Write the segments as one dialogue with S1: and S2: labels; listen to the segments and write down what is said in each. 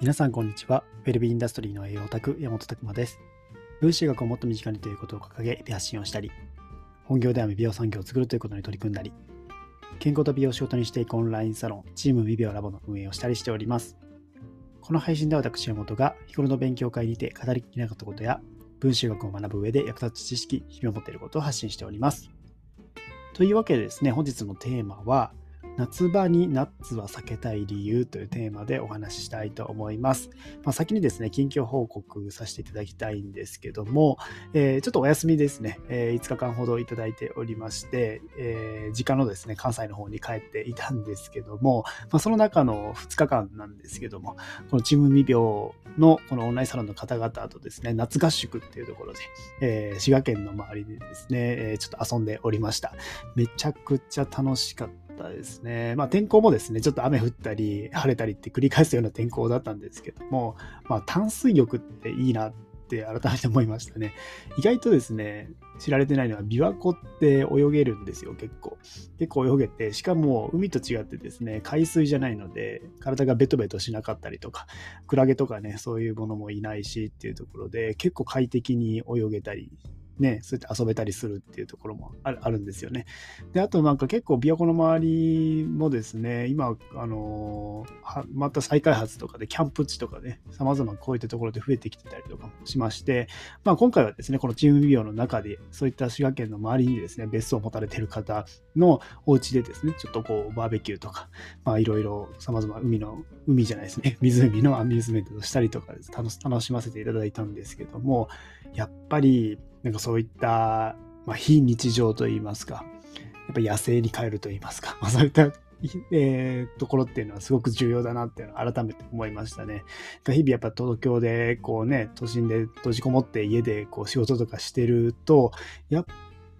S1: 皆さんこんにちは。ウェルビーインダストリーの栄養オタク、山本拓馬です。分子学をもっと身近にということを掲げ、発信をしたり、本業では美容産業を作るということに取り組んだり、健康と美容を仕事にしていくオンラインサロン、チーム美容ラボの運営をしたりしております。この配信では私、山本が日頃の勉強会にて語りきれなかったことや、分子学を学ぶ上で役立つ知識、日々を持っていることを発信しております。というわけでですね、本日のテーマは、夏場にナッツは避けたい理由というテーマでお話ししたいと思います。まあ、先にですね、近況報告させていただきたいんですけども、えー、ちょっとお休みですね、えー、5日間ほどいただいておりまして、えー、実家のですね、関西の方に帰っていたんですけども、まあ、その中の2日間なんですけども、このチーム未病のこのオンラインサロンの方々とですね、夏合宿っていうところで、え滋賀県の周りでですね、えちょっと遊んでおりました。めちゃくちゃ楽しかった。ったですね。まあ天候もですね、ちょっと雨降ったり晴れたりって繰り返すような天候だったんですけども、まあ淡水浴っていいなって改めて思いましたね。意外とですね、知られてないのは琵琶湖って泳げるんですよ、結構。結構泳げて、しかも海と違ってですね、海水じゃないので、体がベトベトしなかったりとか、クラゲとかね、そういうものもいないしっていうところで、結構快適に泳げたりね、そうやって遊べたりするっていうところもあるんですよね。で、あとなんか結構琵琶湖の周りもですね、今、あのー、また再開発とかでキャンプ地とかね、様々こういったところで増えてきてたりとかもしまして、まあ今回はですね、このチーム美容の中で、そういった滋賀県の周りにですね、別荘を持たれてる方のお家でですね、ちょっとこうバーベキューとか、まあいろいろ様々海の、海じゃないですね、湖のアミューズメントをしたりとか楽しませていただいたんですけども、やっぱりなんかそういった、まあ、非日常といいますか、やっぱ野生に帰るといいますか、まあ、そういったえー、ところっていうのはすごく重要だなっていうのを改めて思いましたね。日々やっぱ東京でこうね、都心で閉じこもって家でこう仕事とかしてると、やっ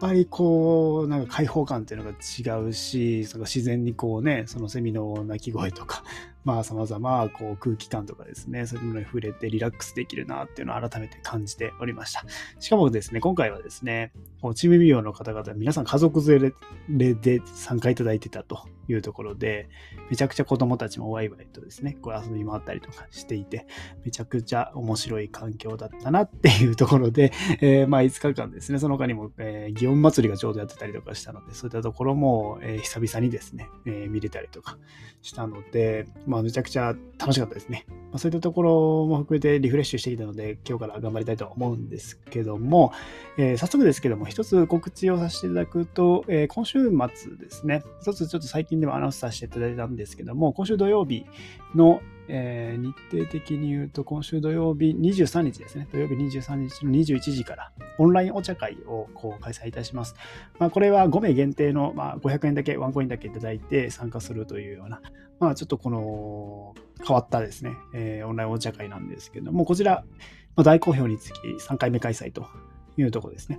S1: ぱりこう、なんか開放感っていうのが違うし、その自然にこうね、そのセミの鳴き声とか、まあ様々こう空気感とかですね、そういうものに触れてリラックスできるなっていうのを改めて感じておりました。しかもですね、今回はですね、チーム美容の方々、皆さん家族連れで参加いただいてたというところで、めちゃくちゃ子供たちもワイワイとですね、こう遊び回ったりとかしていて、めちゃくちゃ面白い環境だったなっていうところで、えー、まあ5日間ですね、その他にも、えー、祇園祭りがちょうどやってたりとかしたので、そういったところも、えー、久々にですね、えー、見れたりとかしたので、まあ、めちゃくちゃ楽しかったですね。まあ、そういったところも含めてリフレッシュしてきたので、今日から頑張りたいと思うんですけども、えー、早速ですけども、一つ告知をさせていただくと、えー、今週末ですね、一つちょっと最近でもアナウンスさせていただいたんですけども、今週土曜日の、えー、日程的に言うと、今週土曜日23日ですね、土曜日23日の21時から、オンラインお茶会をこう開催いたします。まあ、これは5名限定の、まあ、500円だけ、ワンコインだけいただいて参加するというような、まあ、ちょっとこの変わったですね、えー、オンラインお茶会なんですけども、こちら、まあ、大好評につき3回目開催というところですね。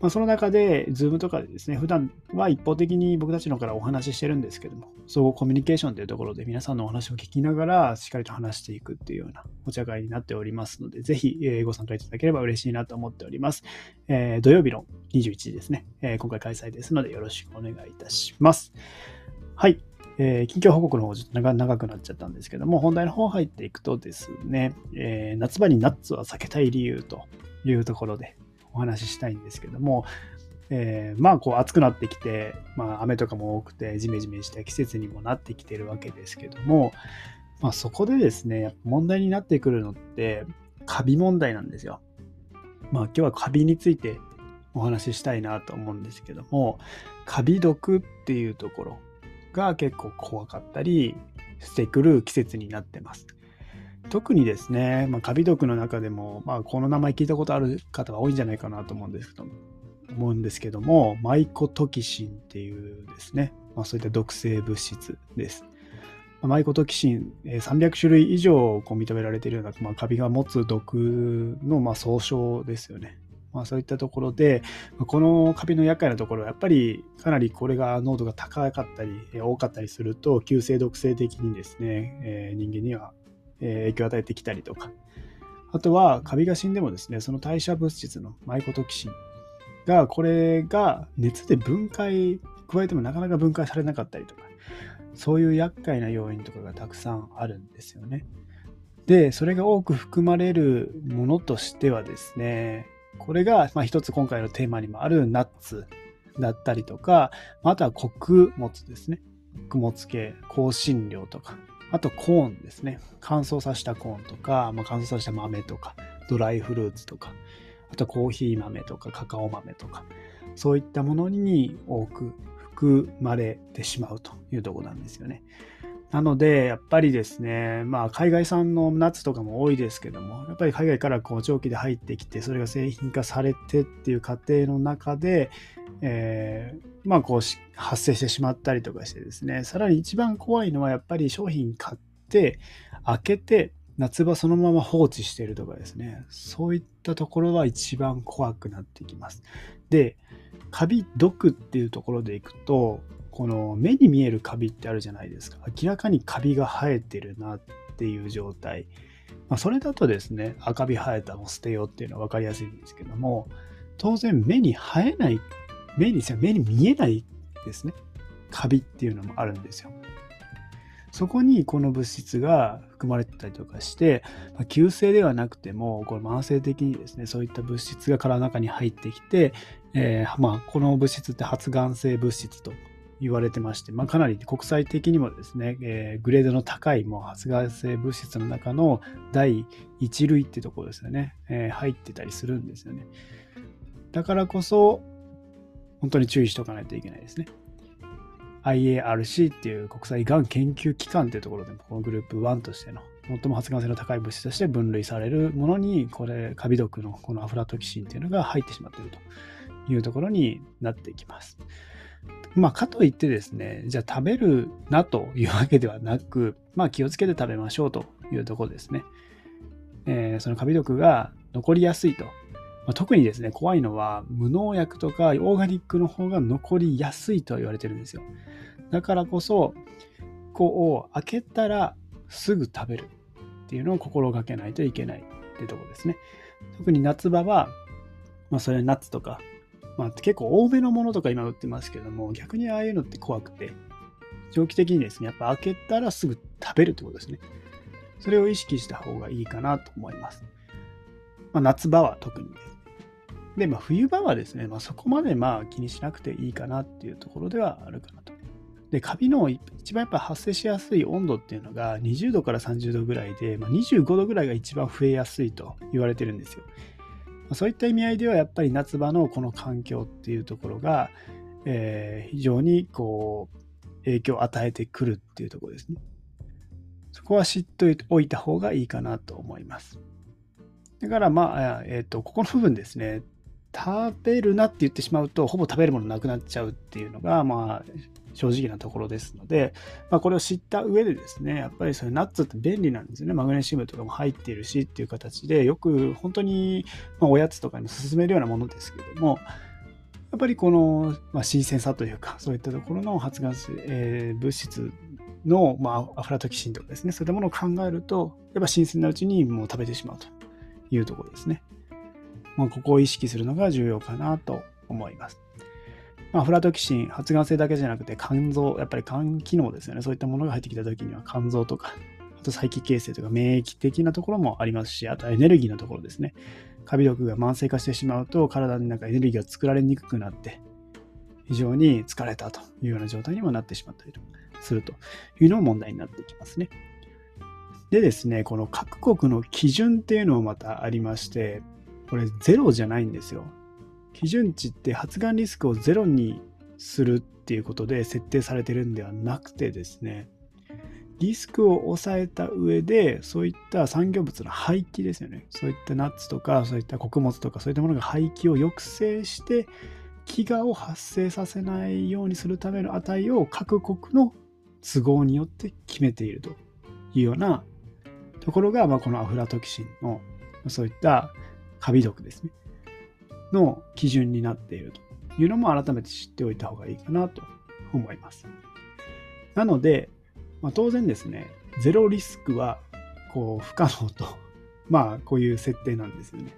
S1: まあ、その中で、Zoom とかでですね、普段は一方的に僕たちのからお話ししてるんですけども、総合コミュニケーションというところで皆さんのお話を聞きながら、しっかりと話していくっていうようなお茶会になっておりますので、ぜひご参加いただければ嬉しいなと思っております。えー、土曜日の21時ですね、えー、今回開催ですので、よろしくお願いいたします。はい。えー、近況報告の方ちょっと長くなっちゃったんですけども、本題の方入っていくとですね、えー、夏場にナッツは避けたい理由というところで、お話ししたいんですけども、えー、まあこう暑くなってきて、まあ、雨とかも多くてジメジメした季節にもなってきてるわけですけども、まあ、そこでですね問題になってくるのってカビ問題なんですよ。まあ今日はカビについてお話ししたいなと思うんですけどもカビ毒っていうところが結構怖かったりしてくる季節になってます。特にですね、まあ、カビ毒の中でも、まあ、この名前聞いたことある方は多いんじゃないかなと思うんですけども、思うんですけども、マイコトキシンっていうですね、まあ、そういった毒性物質です。マイコトキシン、300種類以上こう認められているような、まあ、カビが持つ毒のまあ総称ですよね。まあ、そういったところで、このカビの厄介なところは、やっぱりかなりこれが濃度が高かったり、多かったりすると、急性毒性的にですね、えー、人間には影響を与えてきたりとか、あとはカビが死んでもですね、その代謝物質のマイコトキシンが、これが熱で分解、加えてもなかなか分解されなかったりとか、そういう厄介な要因とかがたくさんあるんですよね。で、それが多く含まれるものとしてはですね、これが、まあ、一つ今回のテーマにもあるナッツだったりとか、あとは穀物ですね。穀物系、香辛料とか、あとコーンですね。乾燥させたコーンとか、まあ、乾燥させた豆とか、ドライフルーツとか、あとコーヒー豆とかカカオ豆とか、そういったものに多く含まれてしまうというところなんですよね。なので、やっぱりですね、まあ、海外産のナッツとかも多いですけども、やっぱり海外からこう長期で入ってきて、それが製品化されてっていう過程の中で、えー、まあ、こう発生してしまったりとかしてですね、さらに一番怖いのは、やっぱり商品買って、開けて、夏場そのまま放置してるとかですね、そういったところは一番怖くなってきます。で、カビ毒っていうところでいくと、この目に見えるカビってあるじゃないですか。明らかにカビが生えてるなっていう状態。まあ、それだとですね、赤ビ生えたの捨てようっていうのは分かりやすいんですけども、当然目に生えない、目に目に見えないですね。カビっていうのもあるんですよ。そこにこの物質が含まれてたりとかして、まあ、急性ではなくても、これ慢性的にですね、そういった物質が体の中に入ってきて、えー、まあ、この物質って発がん性物質と言われてまして、まあ、かなり国際的にもですね、えー、グレードの高いもう発がん性物質の中の第一類ってところですよね、えー、入ってたりするんですよね。だからこそ、本当に注意しておかないといけないですね。IARC っていう国際がん研究機関っていうところでも、このグループ1としての最も発がん性の高い物質として分類されるものに、これ、カビ毒のこのアフラトキシンっていうのが入ってしまっているというところになっていきます。まあ、かといってですね、じゃあ食べるなというわけではなく、まあ、気をつけて食べましょうというところですね。えー、そのカビ毒が残りやすいと。まあ、特にですね、怖いのは無農薬とかオーガニックの方が残りやすいと言われてるんですよ。だからこそ、こう、開けたらすぐ食べるっていうのを心がけないといけないってところですね。特に夏場は、まあ、それはナッツとかまあ、結構多めのものとか今売ってますけども、逆にああいうのって怖くて、長期的にですね、やっぱ開けたらすぐ食べるってことですね。それを意識した方がいいかなと思います。まあ、夏場は特にです。で、まあ、冬場はですね、まあ、そこまでまあ気にしなくていいかなっていうところではあるかなと。で、カビの一番やっぱ発生しやすい温度っていうのが20度から30度ぐらいで、まあ、25度ぐらいが一番増えやすいと言われてるんですよ。そういった意味合いではやっぱり夏場のこの環境っていうところが、えー、非常にこう影響を与えてくるっていうところですね。そこは知っておいた方がいいかなと思います。だからまあ、えっ、ー、と、ここの部分ですね、食べるなって言ってしまうと、ほぼ食べるものなくなっちゃうっていうのが、まあ、正直なところですので、まあ、これを知った上でですね、やっぱりそれナッツって便利なんですよね。マグネシウムとかも入っているしっていう形で、よく本当に、まおやつとかに勧めるようなものですけども、やっぱりこの、まあ、新鮮さというか、そういったところの発がん、えー、物質の、まあ、アフラトキシンとかですね、そういったものを考えると、やっぱ新鮮なうちにもう食べてしまうというところですね。まあ、ここを意識するのが重要かなと思います。まあ、フラトキシン、発がん性だけじゃなくて肝臓、やっぱり肝機能ですよね。そういったものが入ってきた時には肝臓とか、あと細気形成とか免疫的なところもありますし、あとエネルギーのところですね。カビ毒が慢性化してしまうと体になんかエネルギーが作られにくくなって、非常に疲れたというような状態にもなってしまったりするというのも問題になってきますね。でですね、この各国の基準っていうのもまたありまして、これゼロじゃないんですよ。基準値って発がんリスクをゼロにするっていうことで設定されてるんではなくてですね、リスクを抑えた上で、そういった産業物の廃棄ですよね。そういったナッツとか、そういった穀物とか、そういったものが廃棄を抑制して、飢餓を発生させないようにするための値を各国の都合によって決めているというようなところが、まあ、このアフラトキシンのそういったカビ毒ですね。の基準になっているというのも改めて知っておいた方がいいかなと思います。なので、まあ、当然ですね、ゼロリスクはこう不可能と、まあこういう設定なんですよね。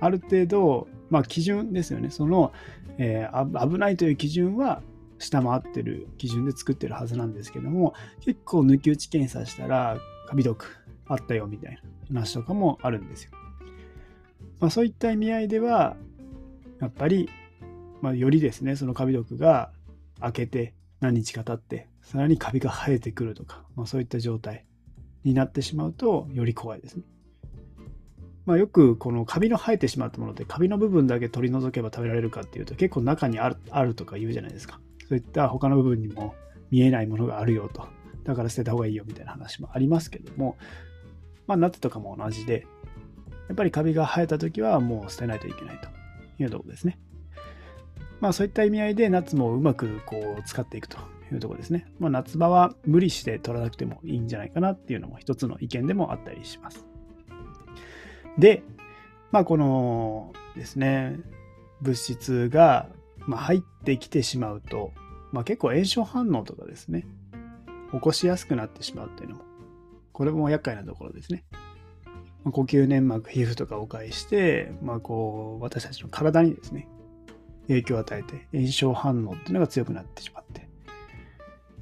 S1: ある程度、まあ基準ですよね。その、えー、危ないという基準は下回ってる基準で作ってるはずなんですけども、結構抜き打ち検査したら、カビ毒あったよみたいな話とかもあるんですよ。まあ、そういった意味合いでは、やっぱり、まあ、よりですね、そのカビ毒が開けて何日か経って、さらにカビが生えてくるとか、まあ、そういった状態になってしまうと、より怖いですね。まあ、よくこのカビの生えてしまったものでカビの部分だけ取り除けば食べられるかっていうと結構中にあるあるとか言うじゃないですか。そういった他の部分にも見えないものがあるよと。だから捨てた方がいいよみたいな話もありますけども、まあ、ナッツとかも同じで、やっぱりカビが生えた時はもう捨てないといけないというところですね。まあそういった意味合いでナッツもうまくこう使っていくというところですね。まあ夏場は無理して取らなくてもいいんじゃないかなっていうのも一つの意見でもあったりします。で、まあこのですね、物質が入ってきてしまうと、まあ結構炎症反応とかですね、起こしやすくなってしまうっていうのも、これも厄介なところですね。呼吸粘膜、皮膚とかを介して、まあこう、私たちの体にですね、影響を与えて炎症反応っていうのが強くなってしまって、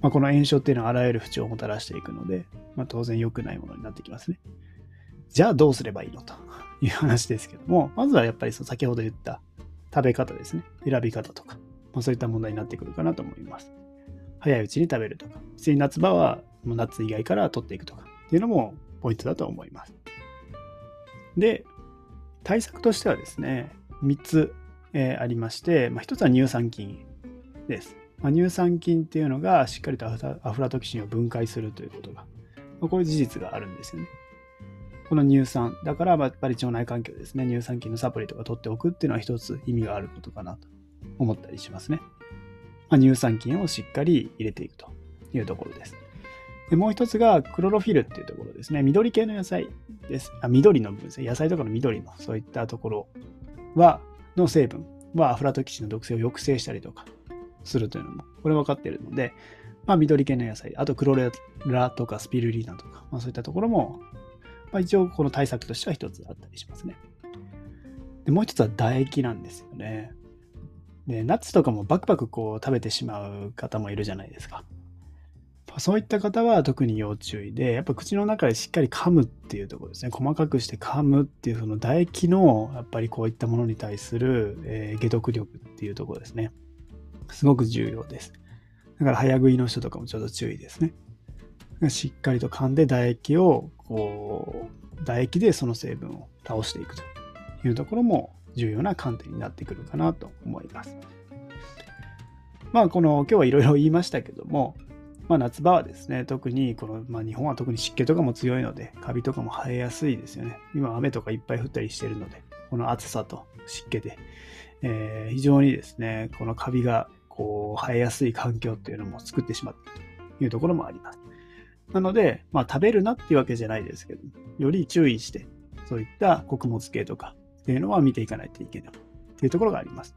S1: まあ、この炎症っていうのはあらゆる不調をもたらしていくので、まあ、当然良くないものになってきますね。じゃあどうすればいいのという話ですけども、まずはやっぱりその先ほど言った食べ方ですね。選び方とか、まあ、そういった問題になってくるかなと思います。早いうちに食べるとか、普通に夏場はもう夏以外から取っていくとかっていうのもポイントだと思います。で、対策としてはですね、3つ、えー、ありまして、まあ、1つは乳酸菌です。まあ、乳酸菌っていうのがしっかりとアフラトキシンを分解するということが、まあ、こういう事実があるんですよね。この乳酸、だからやっぱり腸内環境ですね、乳酸菌のサプリとか取っておくっていうのは一つ意味があることかなと思ったりしますね。まあ、乳酸菌をしっかり入れていくというところです。でもう一つがクロロフィルっていうところですね。緑系の野菜です。あ緑の部分ですね。野菜とかの緑のそういったところは、の成分はアフラトキシンの毒性を抑制したりとかするというのも、これ分かっているので、まあ、緑系の野菜、あとクロレラとかスピルリーナとか、まあ、そういったところもまあ、一応この対策としては一つあったりしますね。でもう一つは唾液なんですよね。で、ナッツとかもバクバクこう食べてしまう方もいるじゃないですか。そういった方は特に要注意で、やっぱ口の中でしっかり噛むっていうところですね。細かくして噛むっていうその唾液のやっぱりこういったものに対する、えー、解毒力っていうところですね。すごく重要です。だから早食いの人とかもちょっと注意ですね。しっかりと噛んで唾液をこう唾液でその成分を倒していくというところも重要な観点になってくるかなと思います。まあこの今日はいろいろ言いましたけども、まあ、夏場はですね特にこの、まあ、日本は特に湿気とかも強いのでカビとかも生えやすいですよね。今雨とかいっぱい降ったりしてるのでこの暑さと湿気で、えー、非常にですねこのカビがこう生えやすい環境っていうのも作ってしまったというところもあります。なので、まあ、食べるなっていうわけじゃないですけど、より注意して、そういった穀物系とかっていうのは見ていかないといけないっていうところがあります。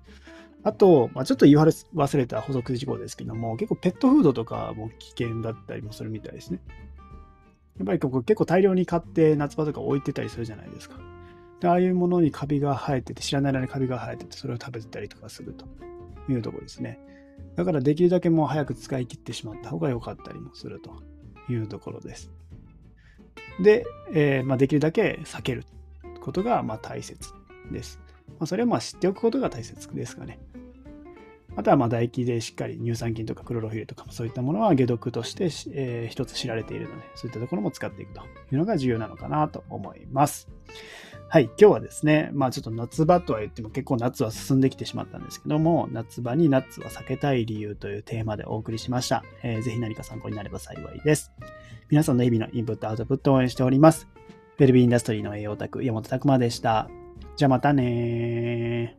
S1: あと、まあ、ちょっと言い忘れた補足事項ですけども、結構ペットフードとかも危険だったりもするみたいですね。やっぱりここ結構大量に買って夏場とか置いてたりするじゃないですか。でああいうものにカビが生えてて、知らない間にカビが生えてて、それを食べてたりとかするというところですね。だからできるだけもう早く使い切ってしまった方が良かったりもするというところです。で、えー、まあ、できるだけ避けることがま大切です。まあ、それはまあ知っておくことが大切ですかね。あとはまあ唾液でしっかり乳酸菌とかクロロフィルとかもそういったものは解毒として、えー、一つ知られているので、そういったところも使っていくというのが重要なのかなと思います。はい、今日はですね、まあちょっと夏場とは言っても結構夏は進んできてしまったんですけども、夏場にナッツは避けたい理由というテーマでお送りしました。えー、ぜひ何か参考になれば幸いです。皆さんの日々のインプット、アウトプットを応援しております。ウェルビーインダストリーの栄養オタク、山本拓馬でした。じゃあまたね